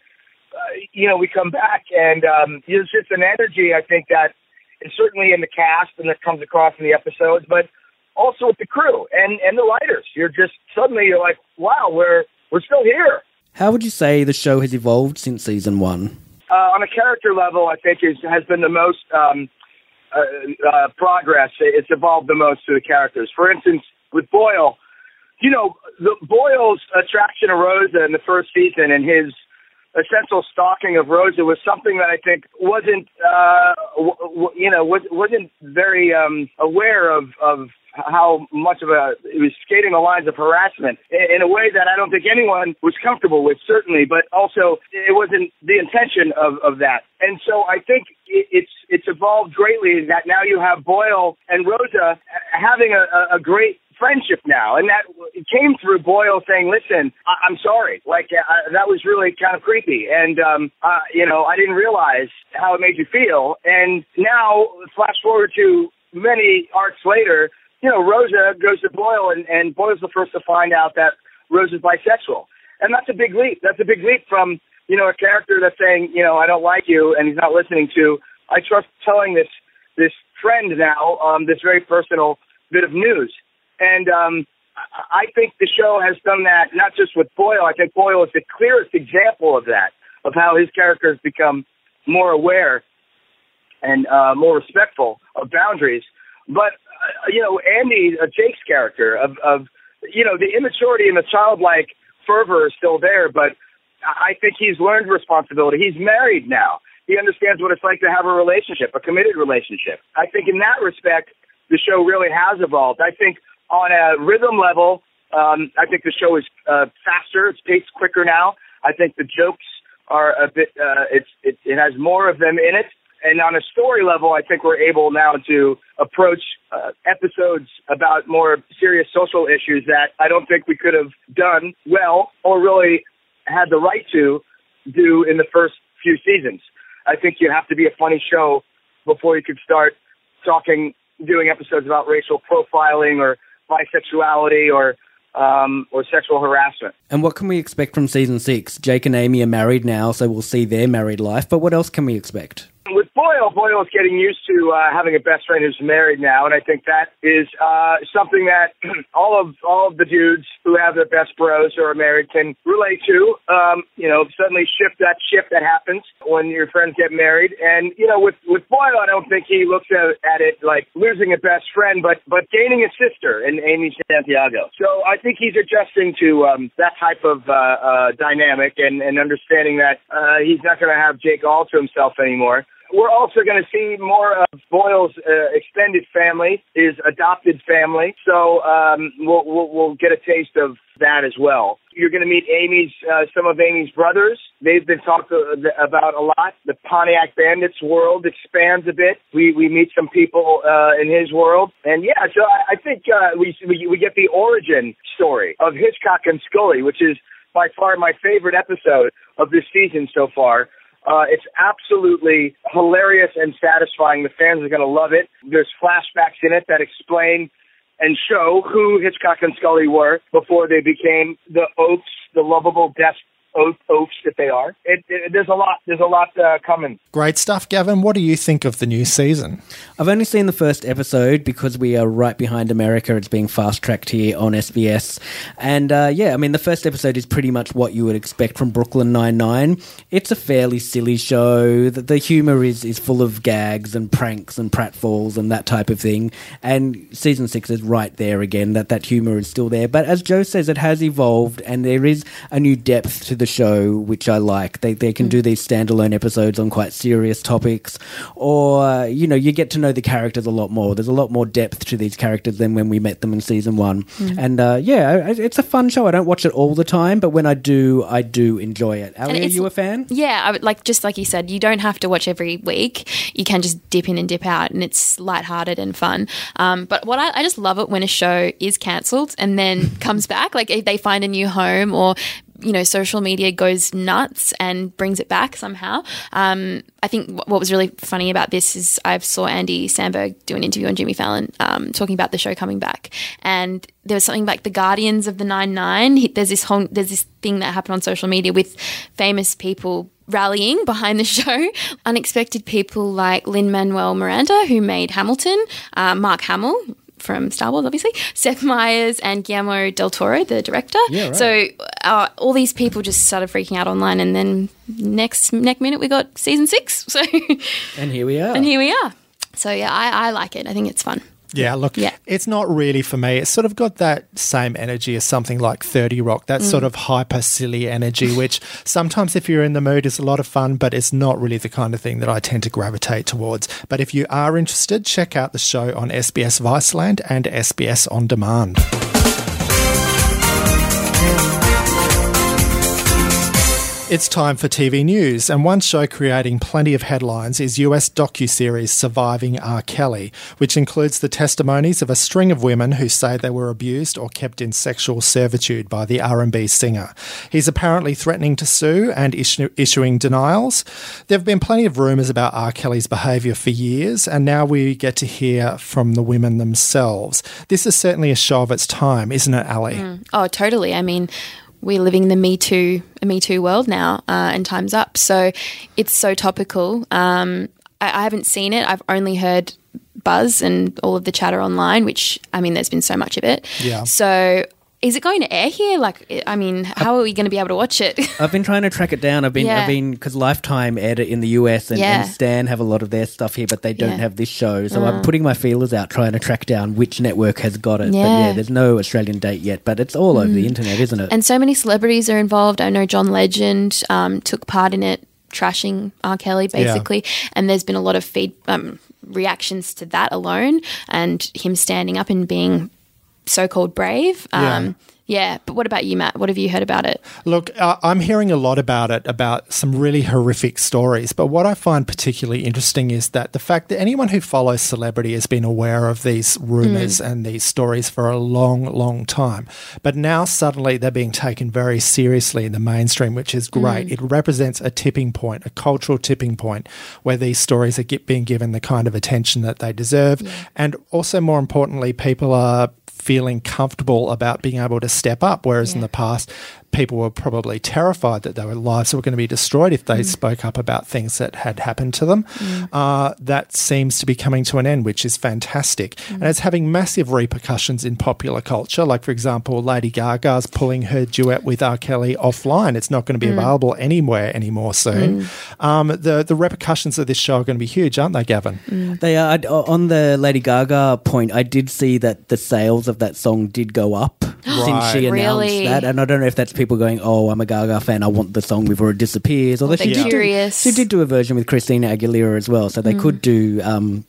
uh, you know, we come back, and um, there's just an energy I think that is certainly in the cast and that comes across in the episodes, but also with the crew and and the writers. You're just suddenly you're like, wow, we're we're still here. How would you say the show has evolved since season one? Uh, on a character level, I think is has been the most um, uh, uh, progress. It's evolved the most to the characters. For instance, with Boyle, you know, the Boyle's attraction to Rosa in the first season and his essential stalking of Rosa was something that I think wasn't, uh, w- w- you know, was, wasn't very um, aware of of how much of a it was skating the lines of harassment in, a way that I don't think anyone was comfortable with, certainly, but also it wasn't the intention of, of that. And so I think it, it's it's evolved greatly that now you have Boyle and Rosa having a, a, great friendship now, and that it came through Boyle saying, "Listen, I- I'm sorry. Like uh, that was really kind of creepy, and um, uh, you know, I didn't realize how it made you feel." And now, flash forward to many arcs later, you know, Rosa goes to Boyle, and, and Boyle's the first to find out that Rosa's bisexual, and that's a big leap. That's a big leap from you know a character that's saying, you know, I don't like you, and he's not listening to. I trust telling this this friend now um, this very personal bit of news. And um, I think the show has done that not just with Boyle. I think Boyle is the clearest example of that, of how his character has become more aware and uh, more respectful of boundaries. But uh, you know, Andy, uh, Jake's character of, of you know the immaturity and the childlike fervor is still there, but I think he's learned responsibility. He's married now. he understands what it's like to have a relationship, a committed relationship. I think in that respect, the show really has evolved. I think on a rhythm level, um, I think the show is uh, faster. It's paced quicker now. I think the jokes are a bit. Uh, it's it, it has more of them in it. And on a story level, I think we're able now to approach uh, episodes about more serious social issues that I don't think we could have done well or really had the right to do in the first few seasons. I think you have to be a funny show before you could start talking, doing episodes about racial profiling or bisexuality or um, or sexual harassment. And what can we expect from season six? Jake and Amy are married now, so we'll see their married life. But what else can we expect? With Boyle, Boyle is getting used to uh, having a best friend who's married now, and I think that is uh, something that all of all of the dudes who have their best bros who are married can relate to. Um, you know, suddenly shift that shift that happens when your friends get married, and you know, with with Boyle, I don't think he looks at, at it like losing a best friend, but but gaining a sister in Amy Santiago. So I think he's adjusting to um, that type of uh, uh, dynamic and, and understanding that uh, he's not going to have Jake all to himself anymore we're also going to see more of Boyle's uh, extended family, his adopted family. So um, we'll, we'll, we'll get a taste of that as well. You're going to meet Amy's, uh, some of Amy's brothers. They've been talked about a lot. The Pontiac Bandits world expands a bit. We we meet some people uh, in his world, and yeah, so I, I think uh, we, we we get the origin story of Hitchcock and Scully, which is by far my favorite episode of this season so far. Uh, it's absolutely hilarious and satisfying. The fans are going to love it. There's flashbacks in it that explain and show who Hitchcock and Scully were before they became the Oaks, the lovable desk oafs that they are. It, it, there's a lot. There's a lot uh, coming. Great stuff, Gavin. What do you think of the new season? I've only seen the first episode because we are right behind America. It's being fast tracked here on SBS, and uh, yeah, I mean the first episode is pretty much what you would expect from Brooklyn Nine Nine. It's a fairly silly show. The, the humor is is full of gags and pranks and pratfalls and that type of thing. And season six is right there again. That that humor is still there, but as Joe says, it has evolved, and there is a new depth to the show, which I like. They they can mm. do these standalone episodes on quite serious topics, or you know, you get to know the characters a lot more. There's a lot more depth to these characters than when we met them in season one. Mm. And uh, yeah, it's a fun show. I don't watch it all the time, but when I do, I do enjoy it. Ali, are you a fan? Yeah, I would, like just like you said, you don't have to watch every week. You can just dip in and dip out, and it's lighthearted and fun. Um, but what I, I just love it when a show is cancelled and then comes back. Like if they find a new home or you know, social media goes nuts and brings it back somehow. Um, I think what was really funny about this is I saw Andy Samberg do an interview on Jimmy Fallon um, talking about the show coming back, and there was something like the Guardians of the Nine Nine. There's this whole there's this thing that happened on social media with famous people rallying behind the show. Unexpected people like Lin Manuel Miranda, who made Hamilton, uh, Mark Hamill, from Star Wars, obviously, Seth Meyers and Guillermo del Toro, the director. Yeah, right. So uh, all these people just started freaking out online, and then next next minute we got season six. So and here we are. And here we are. So yeah, I, I like it. I think it's fun. Yeah, look, yeah. it's not really for me. It's sort of got that same energy as something like 30 Rock, that mm. sort of hyper silly energy, which sometimes, if you're in the mood, is a lot of fun, but it's not really the kind of thing that I tend to gravitate towards. But if you are interested, check out the show on SBS Viceland and SBS On Demand. It's time for TV news, and one show creating plenty of headlines is US docu-series Surviving R. Kelly, which includes the testimonies of a string of women who say they were abused or kept in sexual servitude by the R&B singer. He's apparently threatening to sue and issue, issuing denials. There have been plenty of rumours about R. Kelly's behaviour for years, and now we get to hear from the women themselves. This is certainly a show of its time, isn't it, Ali? Mm. Oh, totally. I mean, we're living in the Me Too, a Me Too world now, uh, and time's up. So it's so topical. Um, I, I haven't seen it. I've only heard buzz and all of the chatter online, which I mean, there's been so much of it. Yeah. So is it going to air here? Like, I mean, how are we going to be able to watch it? I've been trying to track it down. I've been, yeah. I've been because Lifetime aired it in the US and, yeah. and, Stan have a lot of their stuff here, but they don't yeah. have this show. So I'm putting my feelers out trying to track down which network has got it. But yeah, there's no Australian date yet, but it's all mm. over the mm. internet, isn't it? And so many celebrities are involved. I know John Legend um, took part in it trashing R. Kelly, basically. And there's been a lot of feed um, reactions to that alone, and him standing up and being so-called brave. Um, yeah. But what about you, Matt? What have you heard about it? Look, uh, I'm hearing a lot about it, about some really horrific stories. But what I find particularly interesting is that the fact that anyone who follows celebrity has been aware of these rumors and these stories for a long, long time. But now suddenly they're being taken very seriously in the mainstream, which is great. It represents a tipping point, a cultural tipping point, where these stories are get, being given the kind of attention that they deserve. And also, more importantly, people are feeling comfortable about being able to step up. Whereas in the past, people were probably terrified that their lives were going to be destroyed if they Mm. spoke up about things that had happened to them. Uh, that seems to be coming to an end, which is fantastic. Mm. And it's having massive repercussions in popular culture. Like, for example, Lady Gaga's pulling her duet with R. Kelly offline. It's not going to be Mm. available anywhere anymore soon. Um, the, the repercussions of this show are going to be huge, aren't they, Gavin? Mm. They are on the Lady Gaga point. I did see that the sales of that song did go up since she announced Really? that, and I don't know if that's people going, "Oh, I'm a Gaga fan. I want the song before it disappears." Although they're she did, do, she did do a version with Christina Aguilera as well, so they could do. Um,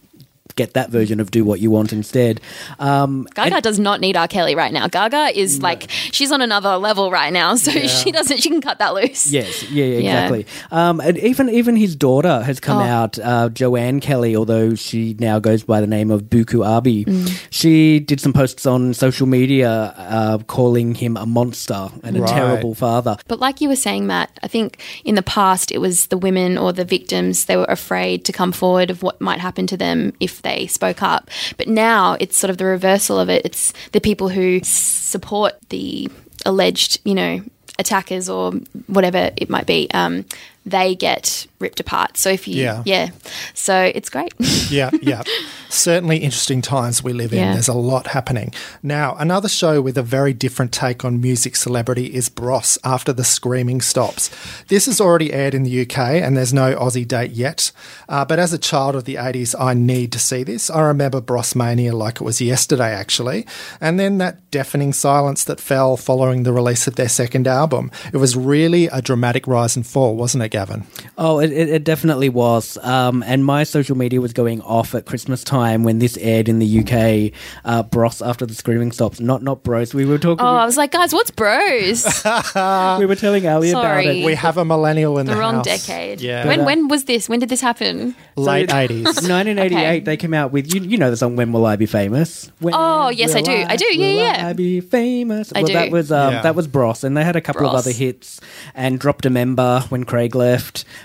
Get that version of "Do What You Want" instead. Um, Gaga does not need R. Kelly right now. Gaga is like she's on another level right now, so she doesn't. She can cut that loose. Yes, yeah, yeah, Yeah. exactly. Um, and even even his daughter has come Oh. out, uh, Joanne Kelly, although she now goes by the name of Buku Abi. Mm. She did some posts on social media uh, calling him a monster and a terrible father. But like you were saying, Matt, I think in the past it was the women or the victims, they were afraid to come forward of what might happen to them if they spoke up. But now it's sort of the reversal of it. It's the people who support the alleged, you know, attackers or whatever it might be. Um, they get ripped apart. So if you, Yeah. yeah. So it's great. yeah, yeah. Certainly interesting times we live in. Yeah. There's a lot happening. Now, another show with a very different take on music celebrity is Bros After the Screaming Stops. This has already aired in the UK and there's no Aussie date yet. Uh, but as a child of the 80s, I need to see this. I remember Bros Mania like it was yesterday, actually. And then that deafening silence that fell following the release of their second album. It was really a dramatic rise and fall, wasn't it, Gavin? Oh, it, it, it definitely was. Um, and my social media was going off at Christmas time when this aired in the UK. Uh, Bros after the screaming stops, not not Bros. We were talking. oh, I was like, guys, what's bros? we were telling Ali about it. We have a millennial in the, the wrong house. decade. Yeah. When when was this? When did this happen? Late 80s. 1988, Okay. they came out with you. You know the song "When Will I Be Famous"? When Oh, yes, I do. I do, yeah, yeah. When will yeah. I be famous. I well, do. that was um, Yeah. that was Bros, and they had a couple of other hits, and dropped a member when Craig left.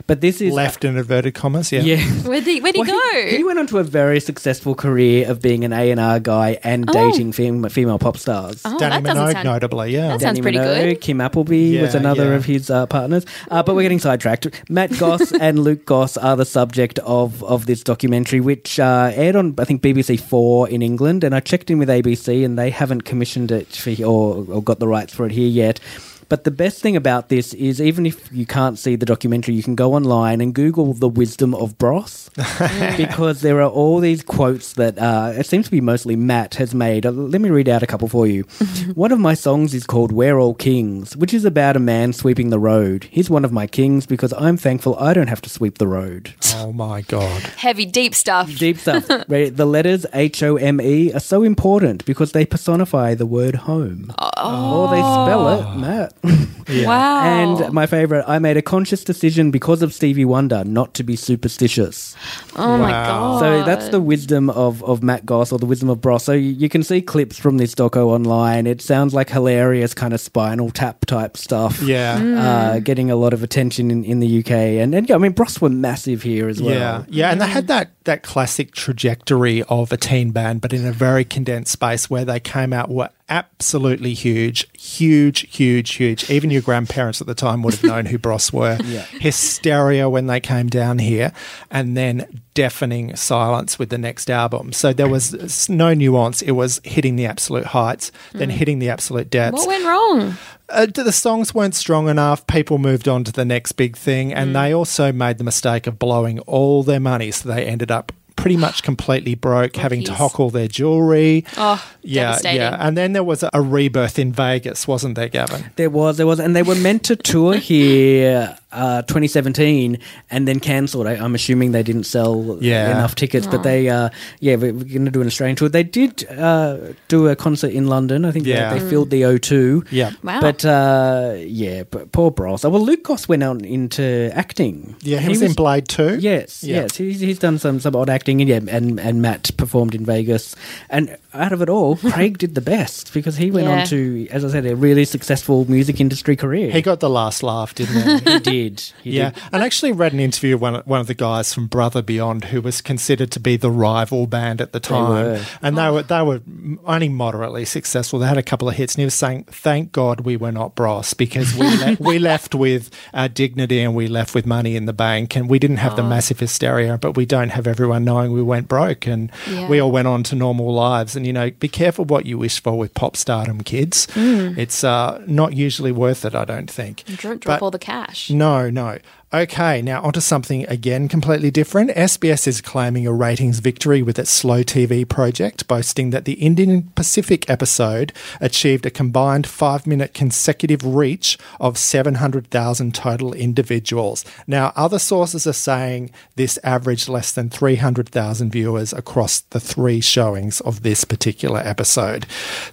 But this is Left in inverted commas, yeah. Yeah. Where'd he, where'd he Well, go? He, went on to a very successful career of being an A and R guy and dating fem- female pop stars. oh, Dannii that doesn't Minogue, sound. notably, yeah. That sounds Dannii pretty Minogue, good. Kim Appleby was another yeah. of his uh, partners. Uh, but we're getting sidetracked. Matt Goss and Luke Goss are the subject of, of this documentary, which uh, aired on, I think, BBC Four in England. And I checked in with ABC, and they haven't commissioned it for, or, or got the rights for it here yet. But the best thing about this is, even if you can't see the documentary, you can go online and Google the wisdom of Bros, because there are all these quotes that uh, it seems to be mostly Matt has made. Uh, let me read out a couple for you. one of my songs is called "We're All Kings," which is about a man sweeping the road. He's one of my kings because I'm thankful I don't have to sweep the road. Oh my God. Heavy, deep stuff. Deep stuff. Right, the letters H O M E are so important because they personify the word home. Or they spell it, Matt. Wow. And my favorite, I made a conscious decision because of Stevie Wonder not to be superstitious. oh my god. So that's the wisdom of, of Matt Goss or the wisdom of Bros. So you, you can see clips from this doco online. It sounds like hilarious kind of spinal tap type stuff. Yeah. Mm. Uh, getting a lot of attention in, in the UK. And, and yeah, I mean, Bros were massive here as well. Yeah, yeah, and they had that that classic trajectory of a teen band, but in a very condensed space where they came out were absolutely huge, huge, huge, huge. Even your grandparents at the time would have known who Bros were. Yeah. Hysteria when they came down here, and then deafening silence with the next album. So there was no nuance. It was hitting the absolute heights, then hitting the absolute depths. what went wrong? Uh, the songs weren't strong enough. People moved on to the next big thing, and they also made the mistake of blowing all their money, so they ended up pretty much completely broke, having to Rookies. hock all their jewelry. Oh, yeah, yeah. And then there was a, a rebirth in Vegas, wasn't there, Gavin? There was, there was, and they were meant to tour here uh, 2017 and then cancelled. I, I'm assuming they didn't sell Yeah. enough tickets, but they, uh, yeah, we're, we're going to do an Australian tour. They did uh, do a concert in London. I think they- Yeah. they, filled the O2. Yeah. Wow. But uh, yeah, but poor Bros. Oh, well, Luke Goss went on into acting. Yeah, he, was, in Blade II. Yes, Yeah. yes, he's, he's done some some odd acting, and yeah, and and Matt performed in Vegas, and out of it all, Craig did the best because he went Yeah. on to, as I said, a really successful music industry career. He got the last laugh, didn't he? he did, he Yeah, did. and I actually read an interview with one, one of the guys from Brother Beyond who was considered to be the rival band at the time, were. and they were they were only moderately successful. They had a couple of hits, and he was saying, "Thank God we were not Bros because we le- we left with our dignity and we left with money in the bank, and we didn't have the ah. massive hysteria, but we don't have everyone knowing we went broke, and Yeah. we all went on to normal lives. And you know, be careful what you wish for with pop stardom, kids. It's uh, not usually worth it, I don't think. Don't drop But- all the cash. no, no. Okay, now onto something again completely different. SBS is claiming a ratings victory with its Slow TV project, boasting that the Indian Pacific episode achieved a combined five minute consecutive reach of 700,000 total individuals. Now, other sources are saying this averaged less than 300,000 viewers across the three showings of this particular episode.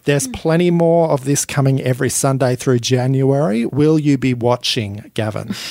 There's hmm. plenty more of this coming every Sunday through January. Will you be watching, Gavin?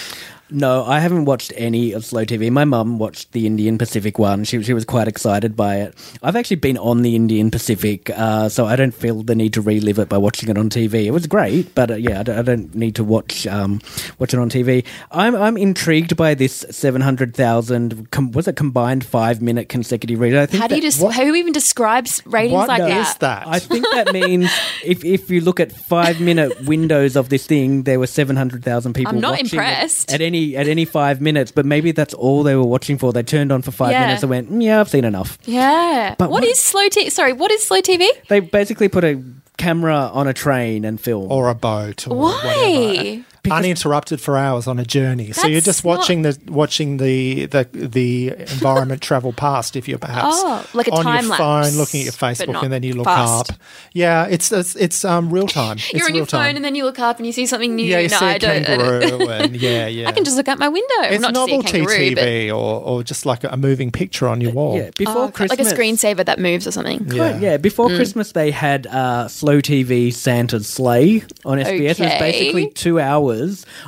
No, I haven't watched any of Slow TV. My mum watched the Indian Pacific one. She, she was quite excited by it. I've actually been on the Indian Pacific, uh, so I don't feel the need to relive it by watching it on TV. It was great, but uh, yeah, I don't, I don't need to watch um, watch it on TV. I'm I'm intrigued by this seven hundred thousand. Com- was it combined five minute consecutive read? I think How do you just? what- Who even describes ratings What like is that? that? I think that means if, if you look at five minute windows of this thing, there were seven hundred thousand people. I'm not watching it impressed. at any at any five minutes. But maybe that's all they were watching for. They turned on for five Yeah. minutes and went, "Mm, "Yeah, I've seen enough." Yeah. But what what- is slow TV? Sorry, what is slow TV? They basically put a camera on a train and film. or a boat or whatever. Why? Uninterrupted for hours on a journey. so you're just watching the watching the, the the environment travel past. If you're perhaps Oh, like a on time your lapse, phone looking at your Facebook and then you look fast. up. Yeah, it's it's, it's um real time. You're on real your phone time. and then you look up and you see something new. yeah, you no, see I a. I don't- kangaroo and yeah, yeah. I can just look out my window. it's not to see a novelty but TV or, or just like a moving picture on your wall. yeah, before Oh, Christmas, like a screensaver that moves or something. Right, yeah. Before Mm. Christmas, they had uh, slow TV Santa's sleigh on SBS. It was basically two hours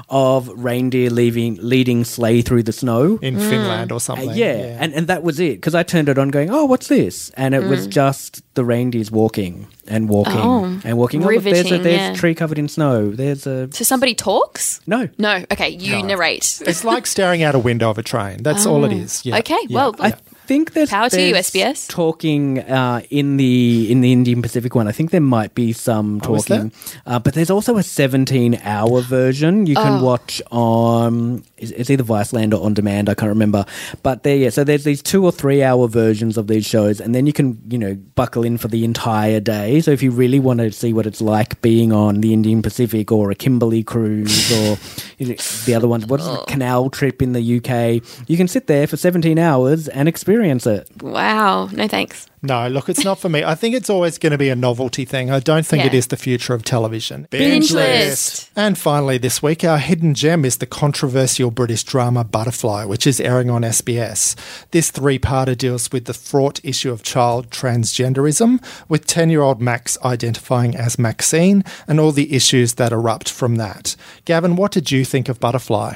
of reindeer leaving, leading sleigh through the snow. In Finland or something. Uh, yeah, and and that was it because I turned it on, going, "Oh, what's this?" And it was just the reindeers walking and walking Mm. Oh, and walking. Oh, there's a there's yeah. tree covered in snow. There's a So somebody talks? no. No. Okay, you narrate. It's like staring out a window of a train. That's all it is. Yeah. Oh. Okay, Yeah. well, I think there's Power to you, SBS. Talking uh, in the in the Indian Pacific one, I think there might be some Oh, is talking, uh, but there's also a 17 hour version you Oh. can watch on. It's it's either Viceland or on demand. I can't remember, but there, yeah. So there's these two or three hour versions of these shows, and then you can you know buckle in for the entire day. So if you really want to see what it's like being on the Indian Pacific or a Kimberley cruise or you know, the other ones, what's Oh. the canal trip in the UK, you can sit there for 17 hours and experience it. wow. No thanks. No, look, it's not for me. I think it's always going to be a novelty thing. I don't think it Yeah. is the future of television. Binge list. And finally, this week, our hidden gem is the controversial British drama Butterfly, which is airing on SBS. This three parter deals with the fraught issue of child transgenderism, with 10 year old Max identifying as Maxine and all the issues that erupt from that. Gavin, what did you think of Butterfly?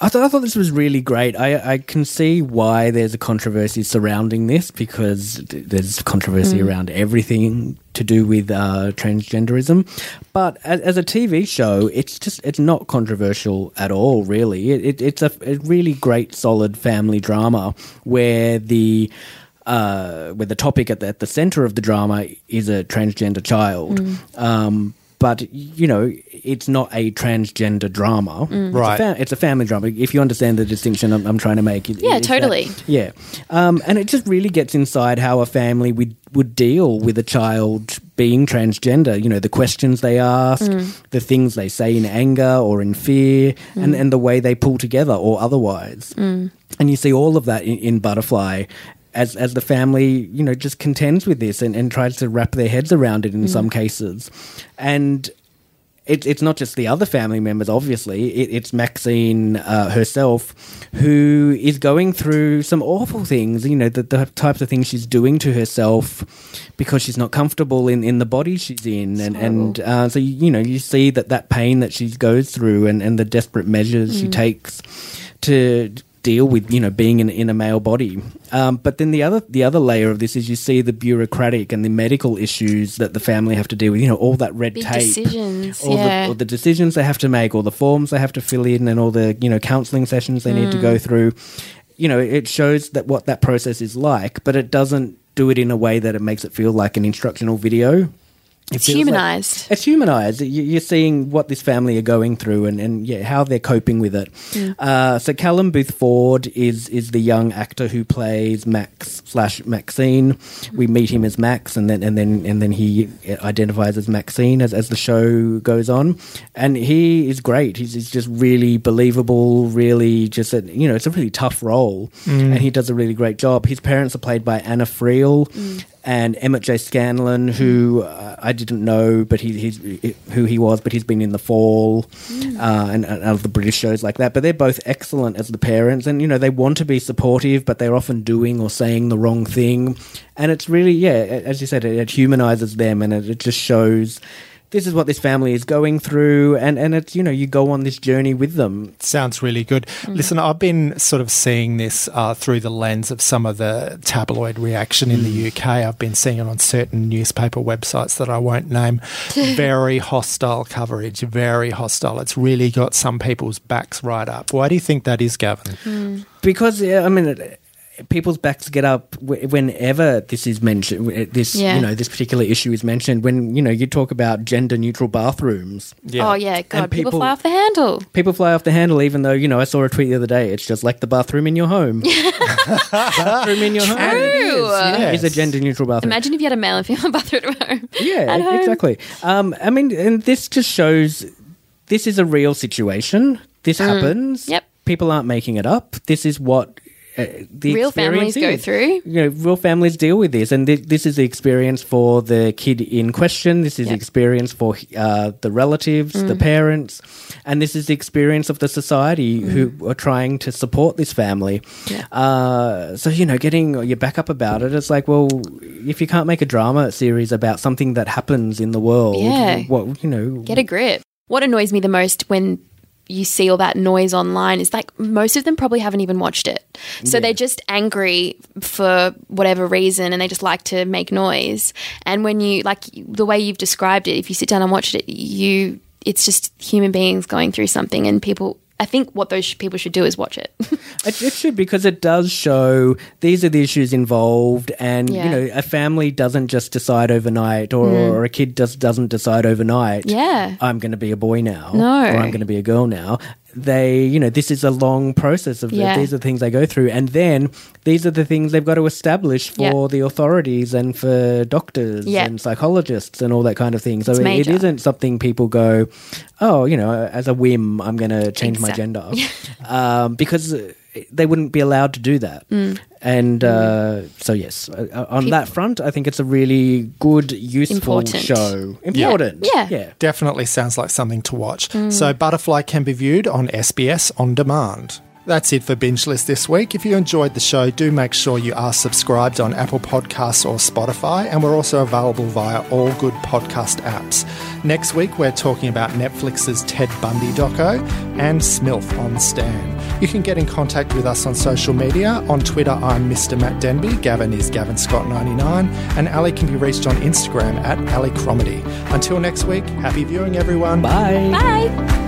I, th- I thought this was really great. I, I can see why there's a controversy surrounding this because there's controversy around everything to do with uh, transgenderism. But as, as a TV show, it's just it's not controversial at all. Really, it, it, it's a, a really great, solid family drama where the uh, where the topic at the, at the center of the drama is a transgender child. Um, but you know, it's not a transgender drama. It's a mm. Right. fa- it's a family drama. If you understand the distinction I'm, I'm trying to make, it- Yeah, it's that- totally. yeah, um, and it just really gets inside how a family would would deal with a child being transgender. You know, the questions they ask, mm. the things they say in anger or in fear, mm. and and the way they pull together or otherwise. And you see all of that in, in Butterfly. As, as the family, you know, just contends with this and, and tries to wrap their heads around it in some cases. And it, it's not just the other family members, obviously. It, it's Maxine uh, herself who is going through some awful things, you know, the, the types of things she's doing to herself because she's not comfortable in, in the body she's in. And, and uh, so, you, you know, you see that that pain that she goes through and, and the desperate measures she takes to deal with you know being in, in a male body. Um, but then the other the other layer of this is you see the bureaucratic and the medical issues that the family have to deal with. You know all that red Big tape, decisions, all, yeah. the, all the decisions they have to make, all the forms they have to fill in, and all the you know counselling sessions they need to Mm. go through. You know it shows that what that process is like, but it doesn't do it in a way that it makes it feel like an instructional video. It It's feels like- humanized. it's humanized. You- You're seeing what this family are going through and, and yeah, how they're coping with it. Uh, so Callum Booth-Ford is is the young actor who plays Max slash Maxine. We meet him as Max, and then and then and then he identifies as Maxine as, as the show goes on, and he is great. He's, he's just really believable. Really, just a, you know, it's a really tough role, and he does a really great job. His parents are played by Anna Friel and Emmett J. Scanlon, who uh, I didn't know, but he, he's who he was, but he's been in The Fall uh, and, and other British shows like that. But they're both excellent as the parents, and you know they want to be supportive, but they're often doing or saying the wrong thing, and it's really yeah, as you said, it, it humanizes them, and it, it just shows. This is what this family is going through, and, and it's you know you go on this journey with them. Sounds really good. Mm-hmm. Listen, I've been sort of seeing this uh, through the lens of some of the tabloid reaction in the mm. UK. I've been seeing it on certain newspaper websites that I won't name. very hostile coverage, very hostile. It's really got some people's backs right up. Why do you think that is, Gavin? Hmm. because I mean, it, people's backs get up whenever this is mentioned. This Yeah. you know this particular issue is mentioned when you know you talk about gender neutral bathrooms. Oh yeah, God, people, people- fly off the handle. People fly off the handle, even though you know I saw a tweet the other day. It's just like the bathroom in your home. bathroom in your home. True. Yeah, It's a gender neutral bathroom. Imagine if you had a male and female bathroom at home. Yeah, At home. exactly. Um, I mean, and this just shows this is a real situation. This happens. Mm. Yep. People aren't making it up. This is what the Real families go through. You know, real families deal with this, and th- this is the experience for the kid in question. This is the experience for uh, the relatives, the Mm. parents, and this is the experience of the society who are trying to support this family. Mm. Yeah. Uh, so you know, getting your back up about it, it's like, well, if you can't make a drama series about something that happens in the world, Yeah. what you know, Get a grip. What annoys me the most when you see all that noise online is like most of them probably haven't even watched it. So they're just angry for whatever reason and they just like to make noise. And when you like the way you've described it, if you sit down and watch it, you it's just human beings going through something and people I think what those people should do is watch it. It, it should because it does show these are the issues involved, and Yeah. you know a family doesn't just decide overnight, or, or a kid just doesn't decide overnight. Mm. Yeah. I'm going to be a boy now, No. or I'm going to be a girl now. They, you know, this is a long process of Yeah. these are the things they go through, and then these are the things they've got to establish for Yeah. the authorities and for doctors Yeah. and psychologists and all that kind of thing. So it, it isn't something people go, oh, you know, as a whim, I'm going to change my gender um, because they wouldn't be allowed to do that. Mm. And uh, so, yes, uh, uh, on that front, I think it's a really good, useful Important. show. Important. Yeah. Yeah. Definitely sounds like something to watch. So, Butterfly can be viewed on SBS On Demand. That's it for Binge List this week. If you enjoyed the show, do make sure you are subscribed on Apple Podcasts or Spotify, and we're also available via all good podcast apps. Next week, we're talking about Netflix's Ted Bundy doco and Smilf on Stan. You can get in contact with us on social media. On Twitter, I'm Mr. Matt Denby, Gavin is Gavin Scott99, and Ali can be reached on Instagram at Ali Cromedy. Until next week, happy viewing, everyone. Bye. Bye.